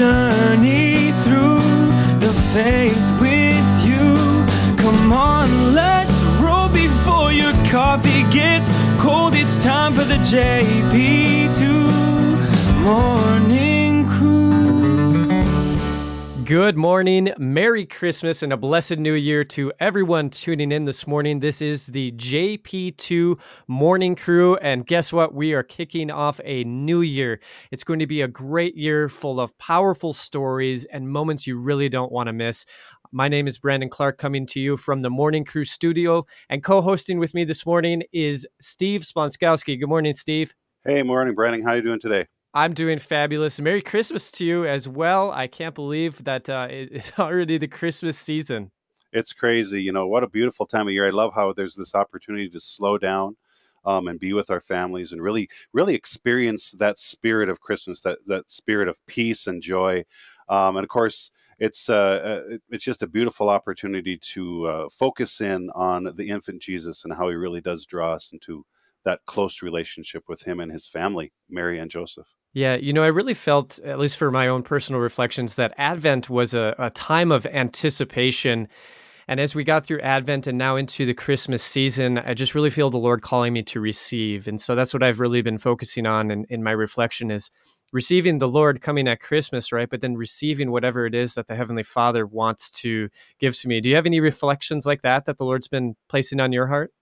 journey through the faith with you. Come on, let's roll before your coffee gets cold. It's time for the JP2 Morning Good morning, Merry Christmas, and a blessed new year to everyone tuning in this morning. This is the JP2 Morning Crew, and guess what? We are kicking off a new year. It's going to be a great year full of powerful stories and moments you really don't want to miss. My name is Brandon Clark, coming to you from the Morning Crew studio, and co hosting with me this morning is Steve Sponskowski. Good morning, Steve. Hey, morning, Brandon. How are you doing today? I'm doing fabulous. Merry Christmas to you as well. I can't believe that uh, it's already the Christmas season. It's crazy. You know, what a beautiful time of year. I love how there's this opportunity to slow down um, and be with our families and really, really experience that spirit of Christmas, that, that spirit of peace and joy. Um, and of course, it's uh, uh, it's just a beautiful opportunity to uh, focus in on the infant Jesus and how he really does draw us into that close relationship with him and his family, Mary and Joseph. Yeah, you know, I really felt, at least for my own personal reflections, that Advent was a, a time of anticipation. And as we got through Advent and now into the Christmas season, I just really feel the Lord calling me to receive. And so that's what I've really been focusing on in, in my reflection is receiving the Lord coming at Christmas, right? But then receiving whatever it is that the Heavenly Father wants to give to me. Do you have any reflections like that that the Lord's been placing on your heart?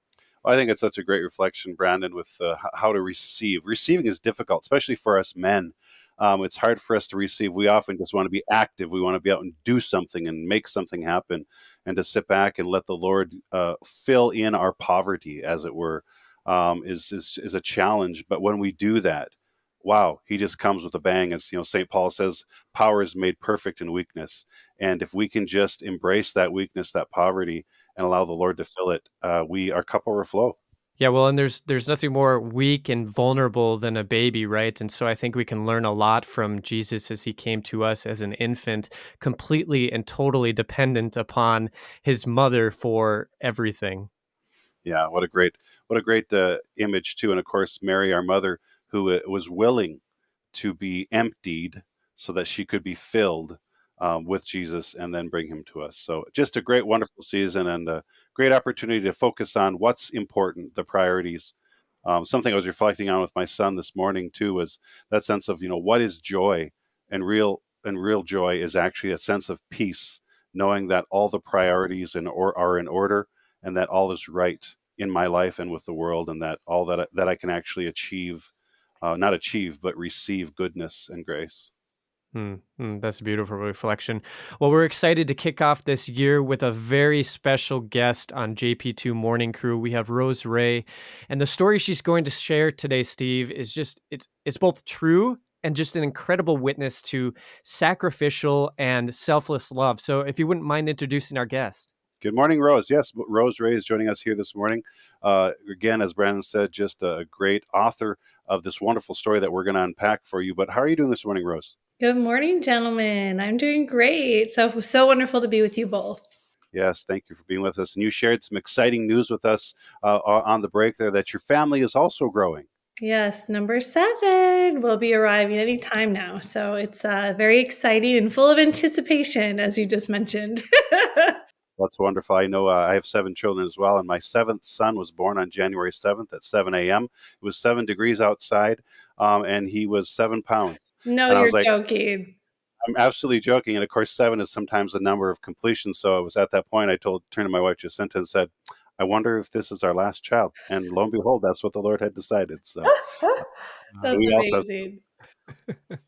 I think it's such a great reflection, Brandon, with uh, how to receive. Receiving is difficult, especially for us men. Um, it's hard for us to receive. We often just want to be active. We want to be out and do something and make something happen, and to sit back and let the Lord uh, fill in our poverty, as it were, um, is, is is a challenge. But when we do that, wow, He just comes with a bang. As you know, Saint Paul says, "Power is made perfect in weakness." And if we can just embrace that weakness, that poverty, and allow the Lord to fill it, uh, we our cup overflow. Yeah, well, and there's there's nothing more weak and vulnerable than a baby, right? And so I think we can learn a lot from Jesus as he came to us as an infant, completely and totally dependent upon his mother for everything. Yeah, what a great what a great uh, image too. And of course, Mary, our mother, who uh, was willing to be emptied so that she could be filled um, with Jesus and then bring him to us. So just a great, wonderful season and a great opportunity to focus on what's important, the priorities. Um, something I was reflecting on with my son this morning too was that sense of you know what is joy and real and real joy is actually a sense of peace, knowing that all the priorities in or are in order and that all is right in my life and with the world, and that all that I, that I can actually achieve, uh, not achieve, but receive goodness and grace. Hmm, that's a beautiful reflection. Well, we're excited to kick off this year with a very special guest on JP2 Morning Crew. We have Rose Rea, and the story she's going to share today, Steve, is just it's it's both true and just an incredible witness to sacrificial and selfless love. So, if you wouldn't mind introducing our guest. Good morning, Rose. Yes, Rose Rea is joining us here this morning. Uh, again, as Brandon said, just a great author of this wonderful story that we're going to unpack for you. But how are you doing this morning, Rose? Good morning, gentlemen. I'm doing great. So so wonderful to be with you both. Yes, thank you for being with us. And you shared some exciting news with us uh, on the break there that your family is also growing. Yes, number seven will be arriving any time now. So it's uh, very exciting and full of anticipation, as you just mentioned. That's wonderful. I know uh, I have seven children as well, and my seventh son was born on January 7th at 7 a.m. It was seven degrees outside, um, and he was seven pounds. no, And I you're was like- joking. I'm absolutely joking. And of course, seven is sometimes the number of completion. So I was at that point, I told, turned to my wife Jacinta and said, I wonder if this is our last child. And lo and behold, that's what the Lord had decided. So That's we also- amazing.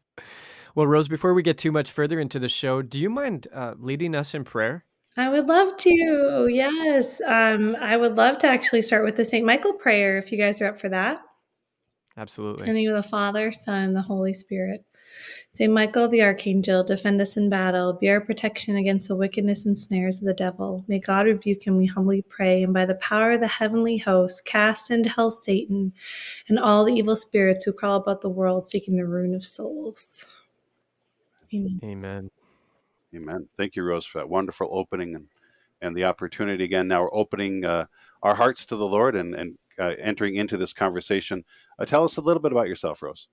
Well, Rose, before we get too much further into the show, do you mind uh, leading us in prayer? I would love to. Yes. Um, I would love to actually start with the St. Michael prayer if you guys are up for that. Absolutely. In the name of the Father, Son, and the Holy Spirit. Saint Michael the Archangel, defend us in battle, be our protection against the wickedness and snares of the devil. May God rebuke him, we humbly pray, and by the power of the heavenly host, cast into hell Satan and all the evil spirits who crawl about the world seeking the ruin of souls. Amen. Amen. Amen. Thank you, Rose, for that wonderful opening and, and the opportunity again. Now we're opening uh, our hearts to the Lord and, and uh, entering into this conversation. Uh, tell us a little bit about yourself, Rose.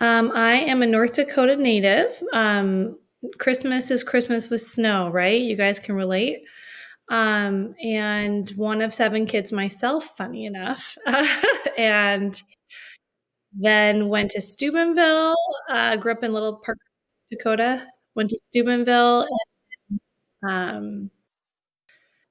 Um, I am a North Dakota native. Um, Christmas is Christmas with snow, right? You guys can relate. Um, and one of seven kids myself, funny enough. and then went to Steubenville, uh, grew up in Little Park, Dakota, went to Steubenville and um,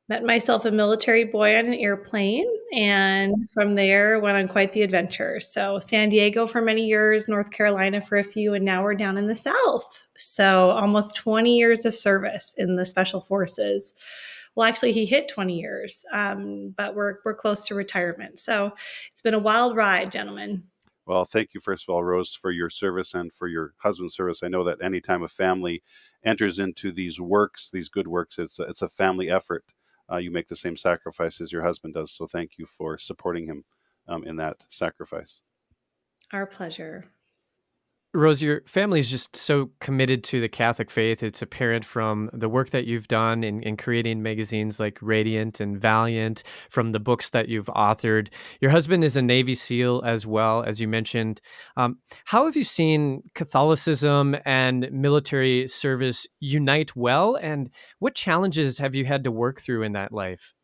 met myself a military boy on an airplane. And from there, went on quite the adventure. So, San Diego for many years, North Carolina for a few, and now we're down in the South. So, almost 20 years of service in the Special Forces. Well, actually, he hit 20 years, um, but we're, we're close to retirement. So, it's been a wild ride, gentlemen. Well, thank you, first of all, Rose, for your service and for your husband's service. I know that anytime a family enters into these works, these good works, it's a, it's a family effort. Uh, you make the same sacrifice as your husband does. So thank you for supporting him um, in that sacrifice. Our pleasure. Rose, your family is just so committed to the Catholic faith. It's apparent from the work that you've done in, in creating magazines like Radiant and Valiant, from the books that you've authored. Your husband is a Navy SEAL as well, as you mentioned. Um, how have you seen Catholicism and military service unite well? And what challenges have you had to work through in that life?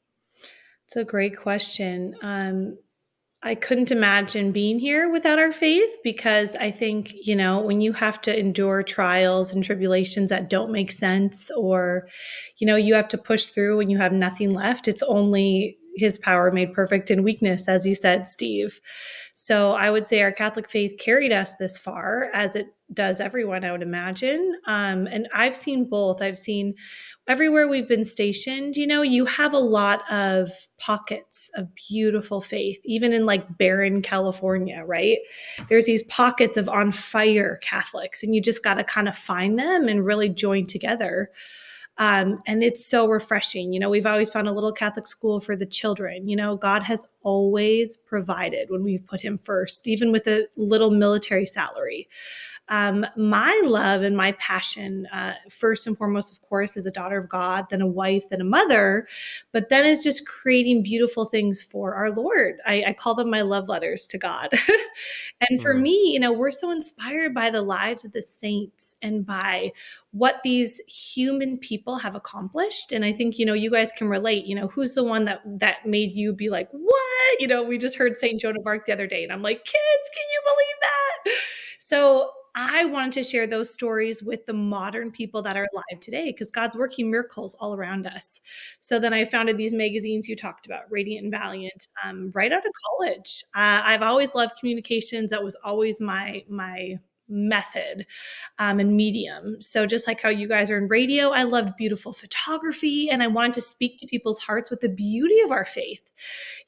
It's a great question. Um, I couldn't imagine being here without our faith because I think, you know, when you have to endure trials and tribulations that don't make sense, or, you know, you have to push through when you have nothing left, it's only his power made perfect in weakness, as you said, Steve. So I would say our Catholic faith carried us this far, as it does everyone, I would imagine. Um, and I've seen both. I've seen everywhere we've been stationed, you know, you have a lot of pockets of beautiful faith, even in like barren California, right? There's these pockets of on fire Catholics, and you just got to kind of find them and really join together. Um, and it's so refreshing. You know, we've always found a little Catholic school for the children. You know, God has always provided when we've put Him first, even with a little military salary um, my love and my passion, uh, first and foremost, of course, as a daughter of God, then a wife, then a mother, but then is just creating beautiful things for our Lord. I, I call them my love letters to God. and for mm. me, you know, we're so inspired by the lives of the saints and by what these human people have accomplished. And I think, you know, you guys can relate, you know, who's the one that that made you be like, what? You know, we just heard St. Joan of Arc the other day, and I'm like, kids, can you believe that? So I wanted to share those stories with the modern people that are alive today because God's working miracles all around us. So then I founded these magazines you talked about, Radiant and Valiant, um, right out of college. Uh, I've always loved communications. That was always my my method um, and medium. So, just like how you guys are in radio, I loved beautiful photography and I wanted to speak to people's hearts with the beauty of our faith.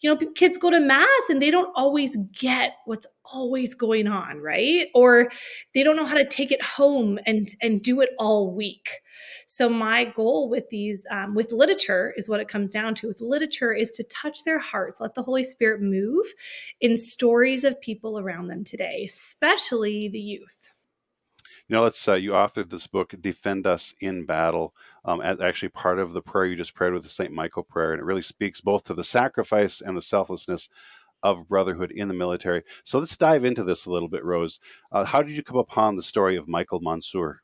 You know, kids go to Mass and they don't always get what's always going on, right? Or they don't know how to take it home and, and do it all week. So my goal with these, um, with literature, is what it comes down to. With literature, is to touch their hearts, let the Holy Spirit move in stories of people around them today, especially the youth. You know, let's. Uh, you authored this book, "Defend Us in Battle," um, as actually part of the prayer you just prayed with the Saint Michael prayer, and it really speaks both to the sacrifice and the selflessness of brotherhood in the military. So let's dive into this a little bit, Rose. Uh, how did you come upon the story of Michael Monsoor?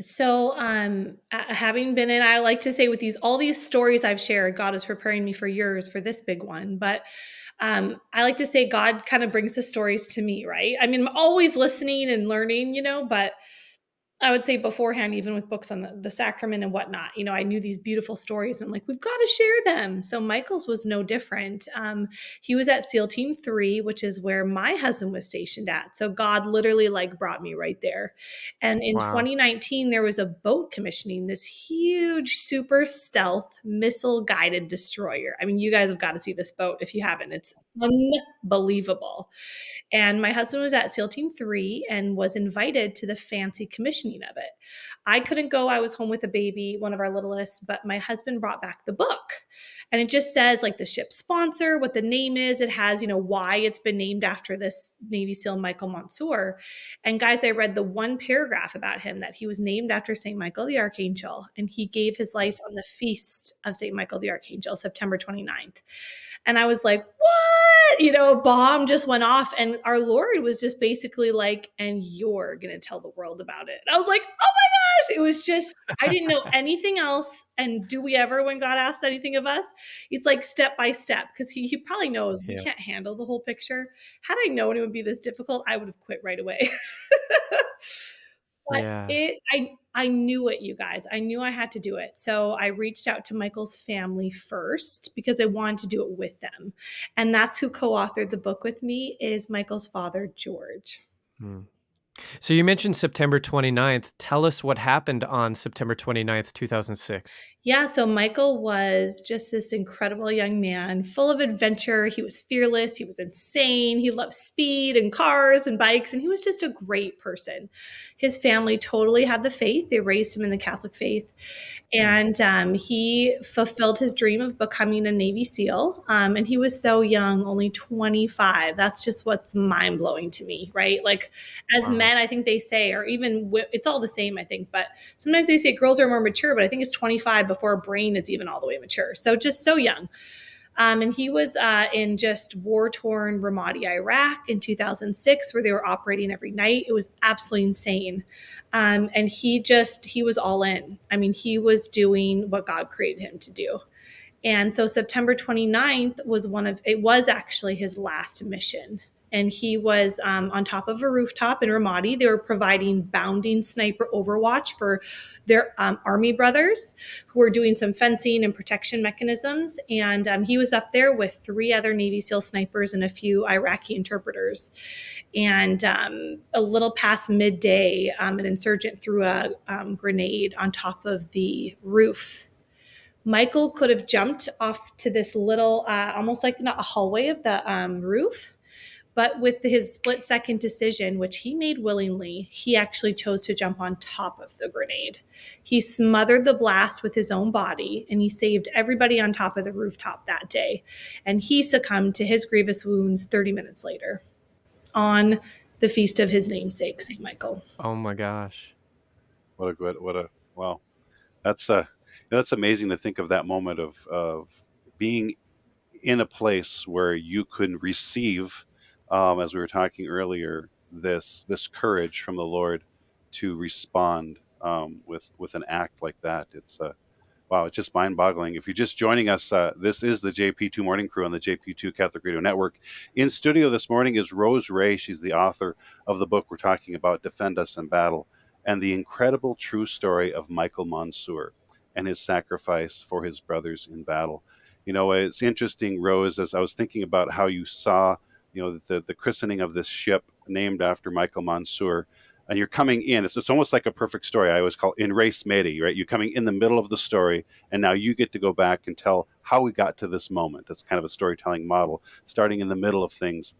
So, um, having been in, I like to say with these all these stories I've shared, God is preparing me for yours for this big one. But um, I like to say God kind of brings the stories to me, right? I mean, I'm always listening and learning, you know, but I would say beforehand, even with books on the, the, sacrament and whatnot, you know, I knew these beautiful stories. And I'm like, we've got to share them. So Michael's was no different. Um, he was at SEAL Team Three, which is where my husband was stationed at. So God literally like brought me right there. And in wow. 2019, there was a boat commissioning this huge, super stealth missile guided destroyer. I mean, you guys have got to see this boat if you haven't. It's unbelievable. And my husband was at SEAL Team 3 and was invited to the fancy commissioning of it. I couldn't go. I was home with a baby, one of our littlest, but my husband brought back the book. And it just says like the ship sponsor, what the name is. It has, you know, why it's been named after this Navy SEAL Michael Monsoor. And guys, I read the one paragraph about him that he was named after St. Michael the Archangel and he gave his life on the feast of St. Michael the Archangel, September 29th. And I was like, what? You know, bomb just went off. And our Lord was just basically like, and you're going to tell the world about it. And I was like, oh my gosh. It was just, I didn't know anything else. And do we ever, when God asks anything of us, it's like step by step because he, he probably knows yeah. we can't handle the whole picture. Had I known it would be this difficult, I would have quit right away. but yeah. it, I, I knew it, you guys. I knew I had to do it. So I reached out to Michael's family first because I wanted to do it with them. And that's who co-authored the book with me is Michael's father, George. Hmm. So you mentioned September 29th. Tell us what happened on September 29th, 2006. Yeah, so Michael was just this incredible young man, full of adventure. He was fearless, he was insane, he loved speed and cars and bikes, and he was just a great person. His family totally had the faith, they raised him in the Catholic faith. And um, he fulfilled his dream of becoming a Navy SEAL. Um, and he was so young, only 25. That's just what's mind blowing to me, right? Like, as wow. men, I think they say, or even it's all the same, I think, but sometimes they say girls are more mature, but I think it's 25 before a brain is even all the way mature. So just so young. Um, and he was uh, in just war torn Ramadi, Iraq in 2006, where they were operating every night. It was absolutely insane. Um, and he just, he was all in. I mean, he was doing what God created him to do. And so September 29th was one of, it was actually his last mission and he was um, on top of a rooftop in Ramadi. They were providing bounding sniper overwatch for their um, army brothers who were doing some fencing and protection mechanisms. And um, he was up there with three other Navy SEAL snipers and a few Iraqi interpreters. And um, a little past midday, um, an insurgent threw a um, grenade on top of the roof Michael could have jumped off to this little, uh, almost like not a hallway of the um, roof, but with his split second decision, which he made willingly, he actually chose to jump on top of the grenade. He smothered the blast with his own body and he saved everybody on top of the rooftop that day. And he succumbed to his grievous wounds 30 minutes later on the feast of his namesake, St. Michael. Oh my gosh. What a good, what a, wow. That's, uh, that's amazing to think of that moment of, of being in a place where you could receive um, as we were talking earlier, this this courage from the Lord to respond um, with with an act like that. It's uh, wow, it's just mind boggling. If you're just joining us, uh, this is the JP2 Morning Crew on the JP2 Catholic Radio Network. In studio this morning is Rose Rea. She's the author of the book we're talking about, Defend Us in Battle, and the incredible true story of Michael Monsoor and his sacrifice for his brothers in battle. You know, it's interesting, Rose, as I was thinking about how you saw you know the the christening of this ship named after Michael Monsoor, and you're coming in. It's, it's almost like a perfect story. I always call in race medi, right? You're coming in the middle of the story, and now you get to go back and tell how we got to this moment. That's kind of a storytelling model, starting in the middle of things,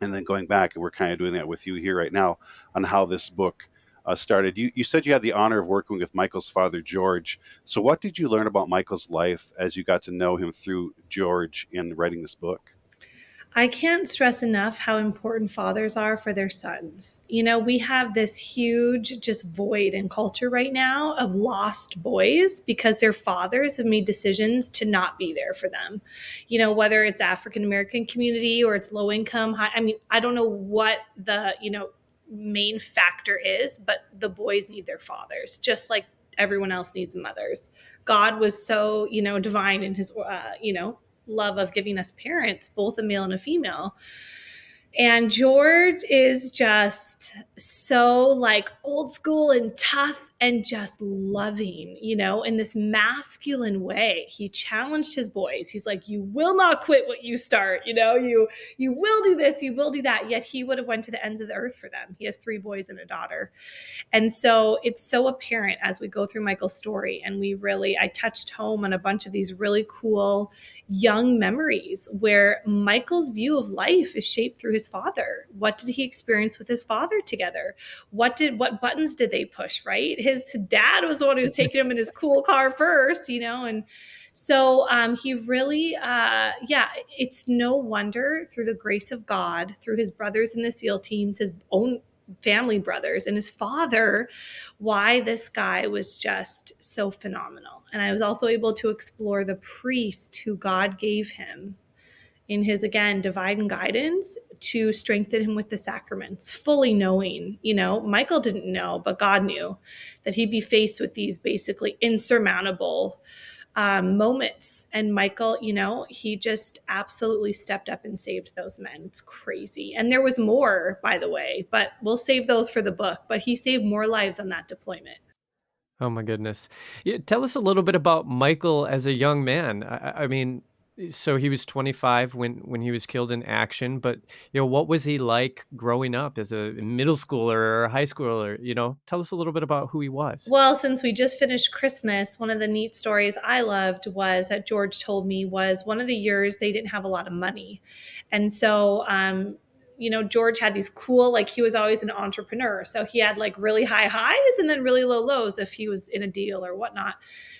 and then going back. And we're kind of doing that with you here right now on how this book. Uh, started. You, you said you had the honor of working with Michael's father, George. So, what did you learn about Michael's life as you got to know him through George in writing this book? I can't stress enough how important fathers are for their sons. You know, we have this huge just void in culture right now of lost boys because their fathers have made decisions to not be there for them. You know, whether it's African American community or it's low income, high, I mean, I don't know what the, you know, main factor is, but the boys need their fathers just like everyone else needs mothers. God was so, you know, divine in his, uh, you know, love of giving us parents, both a male and a female. And George is just so like old school and tough and just loving, you know, in this masculine way. He challenged his boys. He's like, "You will not quit what you start, you know. You you will do this, you will do that." Yet he would have went to the ends of the earth for them. He has three boys and a daughter. And so it's so apparent as we go through Michael's story and we really I touched home on a bunch of these really cool young memories where Michael's view of life is shaped through his father. What did he experience with his father together? What did what buttons did they push, right? His dad was the one who was taking him in his cool car first, you know, and so um, he really, uh, yeah, it's no wonder through the grace of God, through his brothers in the SEAL teams, his own family brothers, and his father, why this guy was just so phenomenal. And I was also able to explore the priest who God gave him in his again divine guidance to strengthen him with the sacraments fully knowing you know michael didn't know but god knew that he'd be faced with these basically insurmountable um, moments. And michael you know he just absolutely stepped up and saved those men. It's crazy. And there was more by the way but we'll save those for the book. But he saved more lives on that deployment. Oh my goodness. Yeah, tell us a little bit about Michael as a young man. I, I mean, so he was 25 when when he was killed in action, but you know, what was he like growing up as a middle schooler or a high schooler? You know, tell us a little bit about who he was. Well, since we just finished Christmas, one of the neat stories I loved was that George told me was one of the years they didn't have a lot of money, and so um, you know, George had these cool, like he was always an entrepreneur. So he had like really high highs and then really low lows if he was in a deal or whatnot.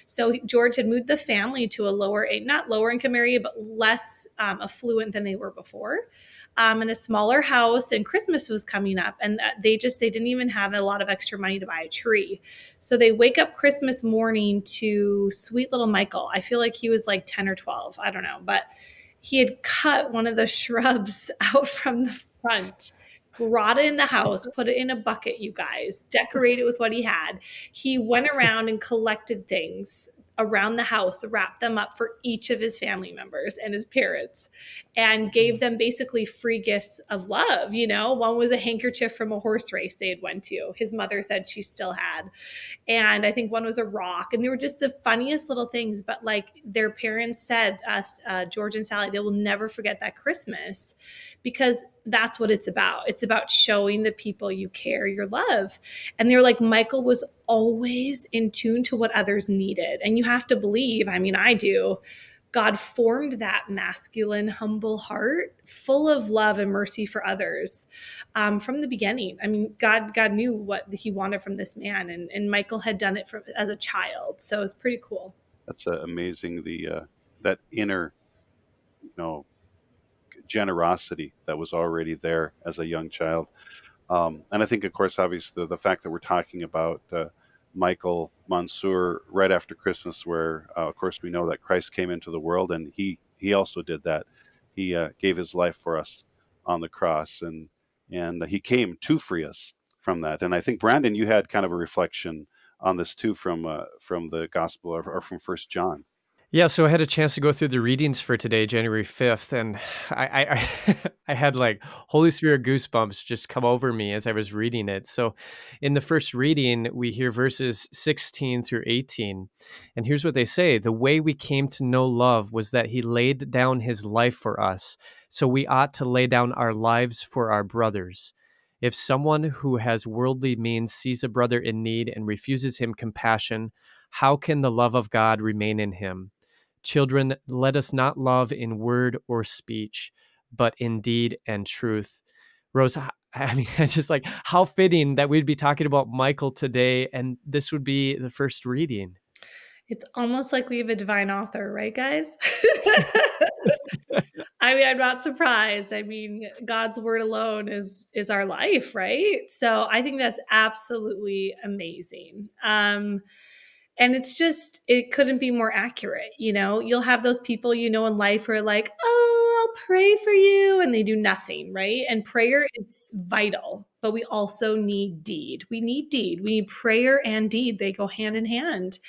So George had moved the family to a lower, not lower income area, but less um, affluent than they were before, um, in a smaller house. And Christmas was coming up, and they just they didn't even have a lot of extra money to buy a tree. So they wake up Christmas morning to sweet little Michael. I feel like he was like ten or twelve. I don't know, but he had cut one of the shrubs out from the front brought it in the house, put it in a bucket, you guys, decorated with what he had. He went around and collected things around the house, wrapped them up for each of his family members and his parents, and gave them basically free gifts of love. You know, one was a handkerchief from a horse race they had went to. His mother said she still had, and I think one was a rock. And they were just the funniest little things. But like their parents said, us uh, George and Sally, they will never forget that Christmas because that's what it's about. It's about showing the people you care your love. And they're like, Michael was always in tune to what others needed. And you have to believe, I mean, I do. God formed that masculine, humble heart full of love and mercy for others um, from the beginning. I mean, God God knew what He wanted from this man, and, and Michael had done it from, as a child, so it's pretty cool. That's uh, amazing. The uh, that inner, you know, generosity that was already there as a young child. Um, and I think, of course, obviously, the, the fact that we're talking about uh, Michael Monsoor right after Christmas, where, uh, of course, we know that Christ came into the world and he, he also did that. He uh, gave his life for us on the cross and, and he came to free us from that. And I think, Brandon, you had kind of a reflection on this too from, uh, from the gospel or, or from First John. Yeah, so I had a chance to go through the readings for today, January 5th, and I I, I had like Holy Spirit goosebumps just come over me as I was reading it. So in the first reading, we hear verses 16 through 18. And here's what they say The way we came to know love was that he laid down his life for us. So we ought to lay down our lives for our brothers. If someone who has worldly means sees a brother in need and refuses him compassion, how can the love of God remain in him? Children, let us not love in word or speech, but in deed and truth. Rose, I mean, just like how fitting that we'd be talking about Michael today, and this would be the first reading. It's almost like we have a divine author, right, guys? I mean, I'm not surprised. I mean, God's word alone is is our life, right? So I think that's absolutely amazing. Um, and it's just it couldn't be more accurate you know you'll have those people you know in life who are like oh i'll pray for you and they do nothing right and prayer is vital but we also need deed. We need deed. We need prayer and deed. They go hand in hand.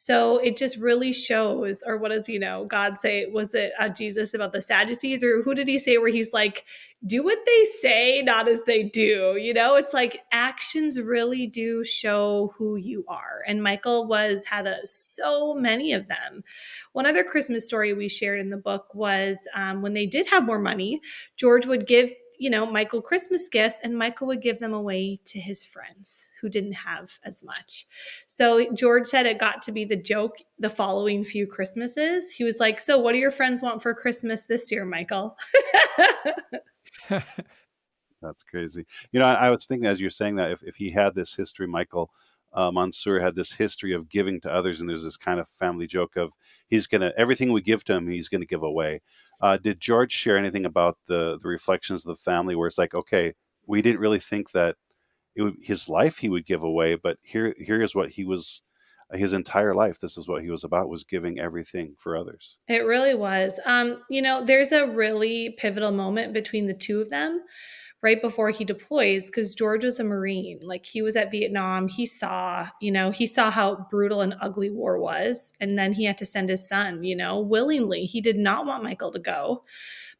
So it just really shows, or what does, you know, God say? Was it uh, Jesus about the Sadducees, or who did he say where he's like, do what they say, not as they do? You know, it's like actions really do show who you are. And Michael was, had a, so many of them. One other Christmas story we shared in the book was um, when they did have more money, George would give you know, Michael Christmas gifts, and Michael would give them away to his friends who didn't have as much. So George said it got to be the joke the following few Christmases. He was like, So, what do your friends want for Christmas this year, Michael? That's crazy. You know, I, I, was thinking as you're saying that if, if he had this history, Michael uh, Monsour had this history of giving to others, and there's this kind of family joke of he's gonna everything we give to him, he's gonna give away. Uh, did George share anything about the the reflections of the family, where it's like, okay, we didn't really think that would, his life he would give away, but here here is what he was his entire life this is what he was about was giving everything for others. It really was. Um, you know there's a really pivotal moment between the two of them right before he deploys because George was a Marine. Like he was at Vietnam. He saw, you know, he saw how brutal and ugly war was. And then he had to send his son, you know, willingly. He did not want Michael to go.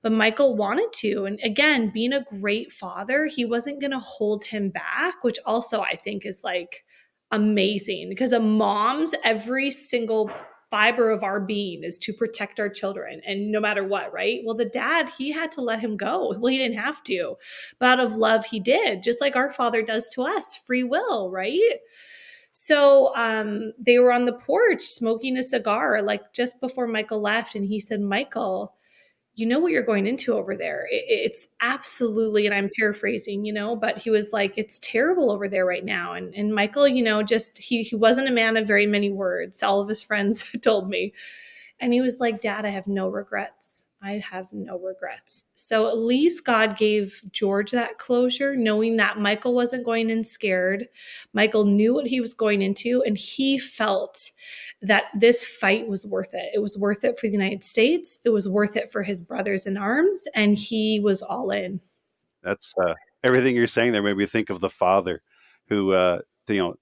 But Michael wanted to. And again, being a great father, he wasn't going to hold him back, which also I think is like amazing because a mom's every single fiber of our being is to protect our children and no matter what right? Well the dad he had to let him go. Well he didn't have to but out of love he did just like our father does to us free will right? So um, they were on the porch smoking a cigar like just before michael left and he said michael you know what you're going into over there. It, it's absolutely, and I'm paraphrasing, you know, but he was like, it's terrible over there right now. And and Michael, you know, just he he wasn't a man of very many words. All of his friends told me. And he was like, Dad, I have no regrets. I have no regrets. So at least God gave George that closure, knowing that Michael wasn't going in scared. Michael knew what he was going into, and he felt that this fight was worth it. It was worth it for the United States. It was worth it for his brothers in arms, and he was all in. That's uh, everything you're saying there made me think of the Father, who uh, you know,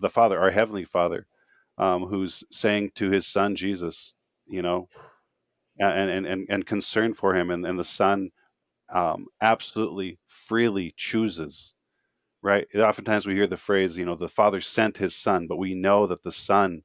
the Father, our heavenly Father, um, who's saying to his Son Jesus, you know, and and and, concern for him, and and the Son um, absolutely freely chooses right? Oftentimes we hear the phrase, you know, the Father sent his Son, but we know that the Son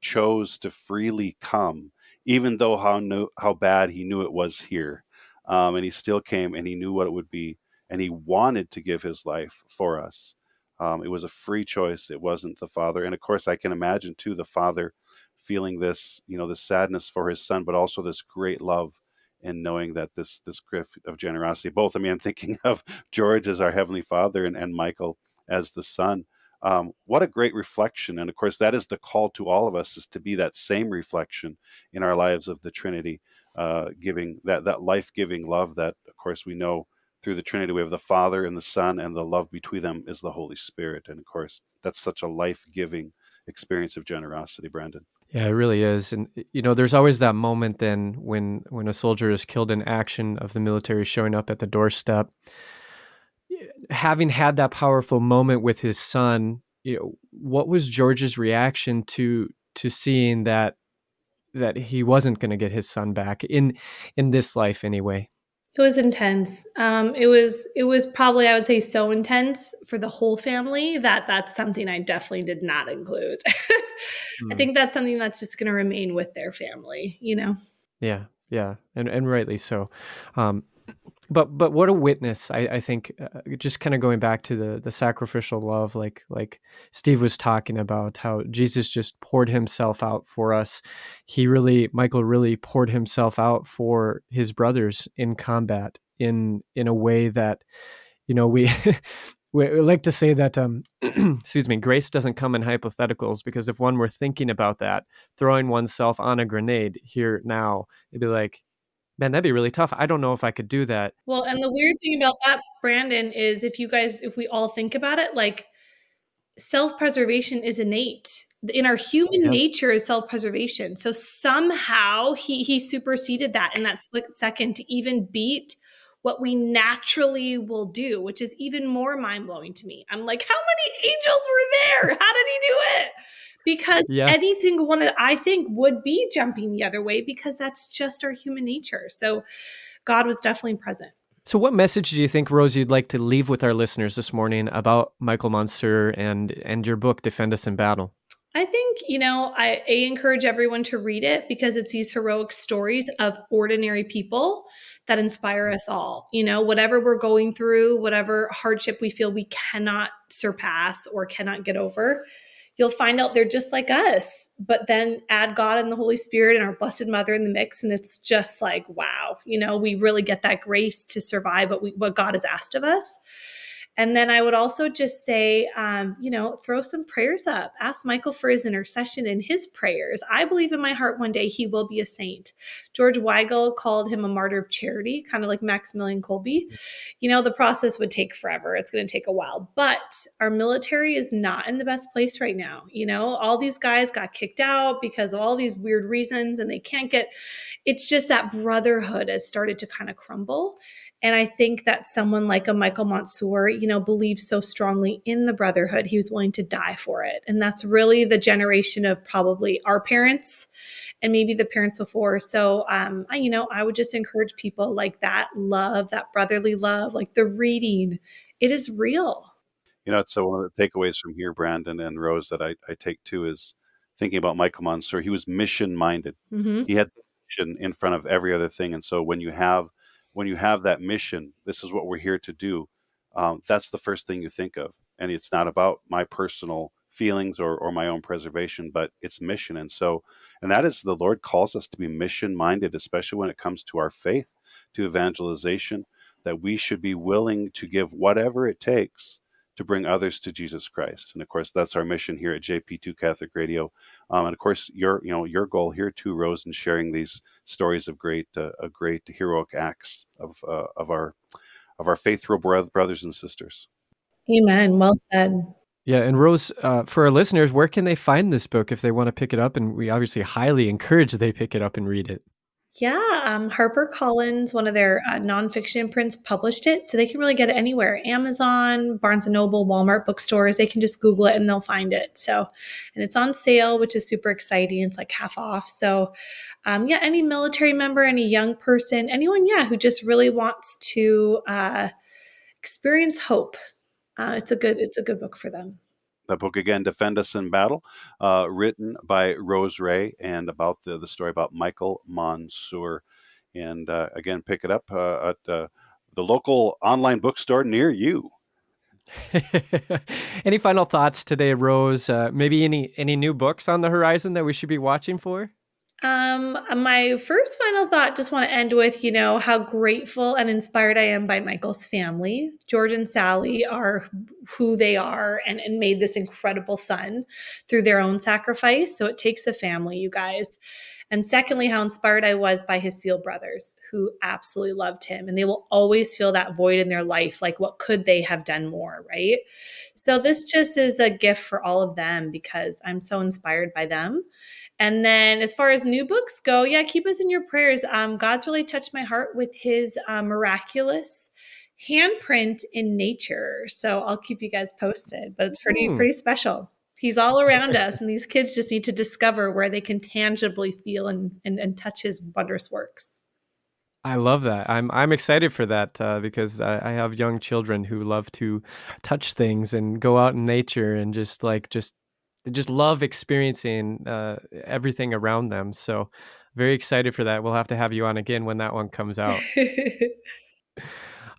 chose to freely come, even though how knew, how bad he knew it was here, um, and he still came, and he knew what it would be, and he wanted to give his life for us. Um, it was a free choice. It wasn't the father, and of course, I can imagine too the father feeling this, you know, this sadness for his son, but also this great love and knowing that this this gift of generosity. Both, I mean, I'm thinking of George as our heavenly father and, and Michael as the son. Um, what a great reflection. And of course, that is the call to all of us is to be that same reflection in our lives of the Trinity, uh, giving that, that life giving love that, of course, we know through the Trinity. We have the Father and the Son, and the love between them is the Holy Spirit. And of course, that's such a life giving experience of generosity, Brandon. Yeah, it really is. And you know, there's always that moment then when when a soldier is killed in action of the military showing up at the doorstep having had that powerful moment with his son, you know, what was George's reaction to to seeing that that he wasn't going to get his son back in in this life anyway? It was intense. Um, it was it was probably I would say so intense for the whole family that that's something I definitely did not include. mm. I hmm. think that's something that's just going to remain with their family, you know. Yeah, yeah, and and rightly so. Um, but but what a witness I, I think uh, just kind of going back to the the sacrificial love like like Steve was talking about how Jesus just poured himself out for us. He really Michael really poured himself out for his brothers in combat in in a way that you know we we like to say that um excuse me grace doesn't come in hypotheticals because if one were thinking about that throwing oneself on a grenade here now it'd be like man, that'd be really tough. I don't know if I could do that. Well, and the weird thing about that, Brandon, is if you guys, if we all think about it, like self preservation is innate. In our human yep. nature is self preservation. So somehow he he superseded that in that split second to even beat what we naturally will do, which is even more mind blowing to me. I'm like, how many angels were there? How did he do it? Because Yeah. any single one of I think would be jumping the other way because that's just our human nature. So God was definitely present. So, what message do you think, Rose, you'd like to leave with our listeners this morning about Michael Monsoor and and your book, Defend Us in Battle? I think, you know, I encourage everyone to read it because it's these heroic stories of ordinary people that inspire us all. You know, whatever we're going through, whatever hardship we feel we cannot surpass or cannot get over, you'll find out they're just like us. But then add God and the Holy Spirit and our Blessed Mother in the mix, and it's just like, wow, you know, we really get that grace to survive what we what God has asked of us. And then I would also just say, um, you know, throw some prayers up. Ask Michael for his intercession and his prayers. I believe in my heart one day he will be a saint. George Weigel called him a martyr of charity, kind of like Maximilian Kolbe. You know, the process would take forever. It's going to take a while, but our military is not in the best place right now. You know, all these guys got kicked out because of all these weird reasons and they can't get, it's just that brotherhood has started to kind of crumble. And I think that someone like a Michael Monsoor, you know, believes so strongly in the brotherhood, he was willing to die for it. And that's really the generation of probably our parents and maybe the parents before. So, um, I, you know, I would just encourage people like that love, that brotherly love, like the reading. It is real. You know, it's so one of the takeaways from here, Brandon and Rose, that I, I take too is thinking about Michael Monsoor. He was mission minded. Mm-hmm. He had mission in front of every other thing. And so when you have when you have that mission, this is what we're here to do. Um, that's the first thing you think of, and it's not about my personal feelings or, or my own preservation, but it's mission. And so, and that is the Lord calls us to be mission minded, especially when it comes to our faith, to evangelization, that we should be willing to give whatever it takes to bring others to Jesus Christ. And of course, that's our mission here at JP2 Catholic Radio. Um, and of course, your you know your goal here too, Rose, in sharing these stories of great, uh, a great heroic acts of uh, of our of our faithful brothers and sisters. Amen. Well said. Yeah, and Rose, uh, for our listeners, where can they find this book if they want to pick it up? And we obviously highly encourage they pick it up and read it. Yeah, um, Harper Collins, one of their uh, nonfiction prints, published it, so they can really get it anywhere. Amazon, Barnes and Noble, Walmart bookstores. They can just Google it and they'll find it. So, and it's on sale, which is super exciting. It's like half off. So, um, yeah, any military member, any young person, anyone, yeah, who just really wants to uh, experience hope, uh, it's a good it's a good book for them that book again, Defend Us in Battle, uh, written by Rose Rea, and about the, the story about Michael Monsoor. And uh, again, pick it up uh, at uh, the local online bookstore near you. any final thoughts today, Rose? Uh, maybe any any new books on the horizon that we should be watching for? Um, my first final thought just want to end with, you know, how grateful and inspired I am by Michael's family. George and Sally are who they are and, and made this incredible son through their own sacrifice. So it takes a family, you guys. And secondly, how inspired I was by his SEAL brothers who absolutely loved him. And they will always feel that void in their life. Like, what could they have done more? Right. So, this just is a gift for all of them because I'm so inspired by them. And then, as far as new books go, yeah, keep us in your prayers. Um, God's really touched my heart with his uh, miraculous handprint in nature. So I'll keep you guys posted, but it's pretty, Hmm. pretty special. He's all around us, and these kids just need to discover where they can tangibly feel and, and, and touch his wondrous works. I love that. I'm I'm excited for that uh, because I, I have young children who love to touch things and go out in nature and just like just they just love experiencing uh, everything around them. So very excited for that. We'll have to have you on again when that one comes out.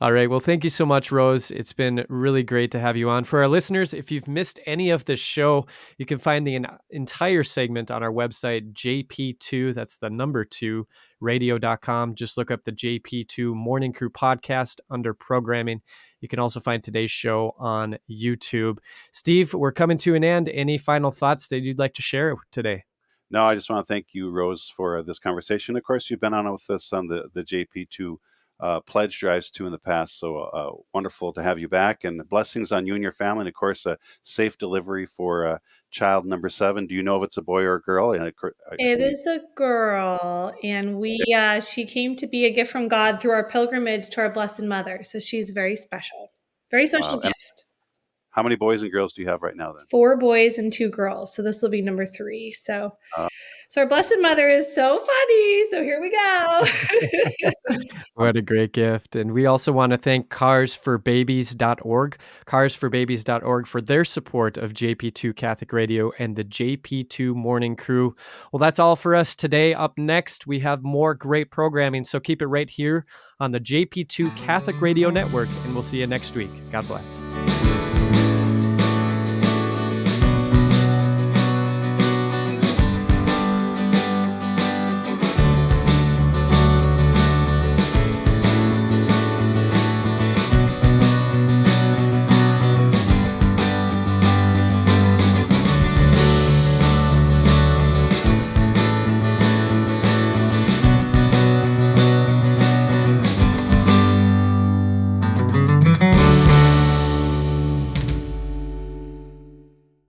All right. Well, thank you so much, Rose. It's been really great to have you on. For our listeners, if you've missed any of this show, you can find the entire segment on our website, JP2, that's the number two, radio.com. Just look up the JP2 Morning Crew podcast under programming. You can also find today's show on YouTube. Steve, we're coming to an end. Any final thoughts that you'd like to share today? No, I just want to thank you, Rose, for this conversation. Of course, you've been on with us on the, the JP2 uh, pledge drives too in the past. So uh, wonderful to have you back, and blessings on you and your family, and of course, a safe delivery for uh, child number seven. Do you know if it's a boy or a girl? And it is a girl, and we uh, she came to be a gift from God through our pilgrimage to our Blessed Mother. So she's very special, very special wow. gift. How many boys and girls do you have right now then? Four boys and two girls. So this will be number three. So uh, so our blessed mother is so funny. So here we go. what a great gift. And we also want to thank carsforbabies.org, carsforbabies.org for their support of JP2 Catholic Radio and the JP2 Morning Crew. Well, that's all for us today. Up next, we have more great programming. So keep it right here on the JP2 Catholic Radio Network, and we'll see you next week. God bless.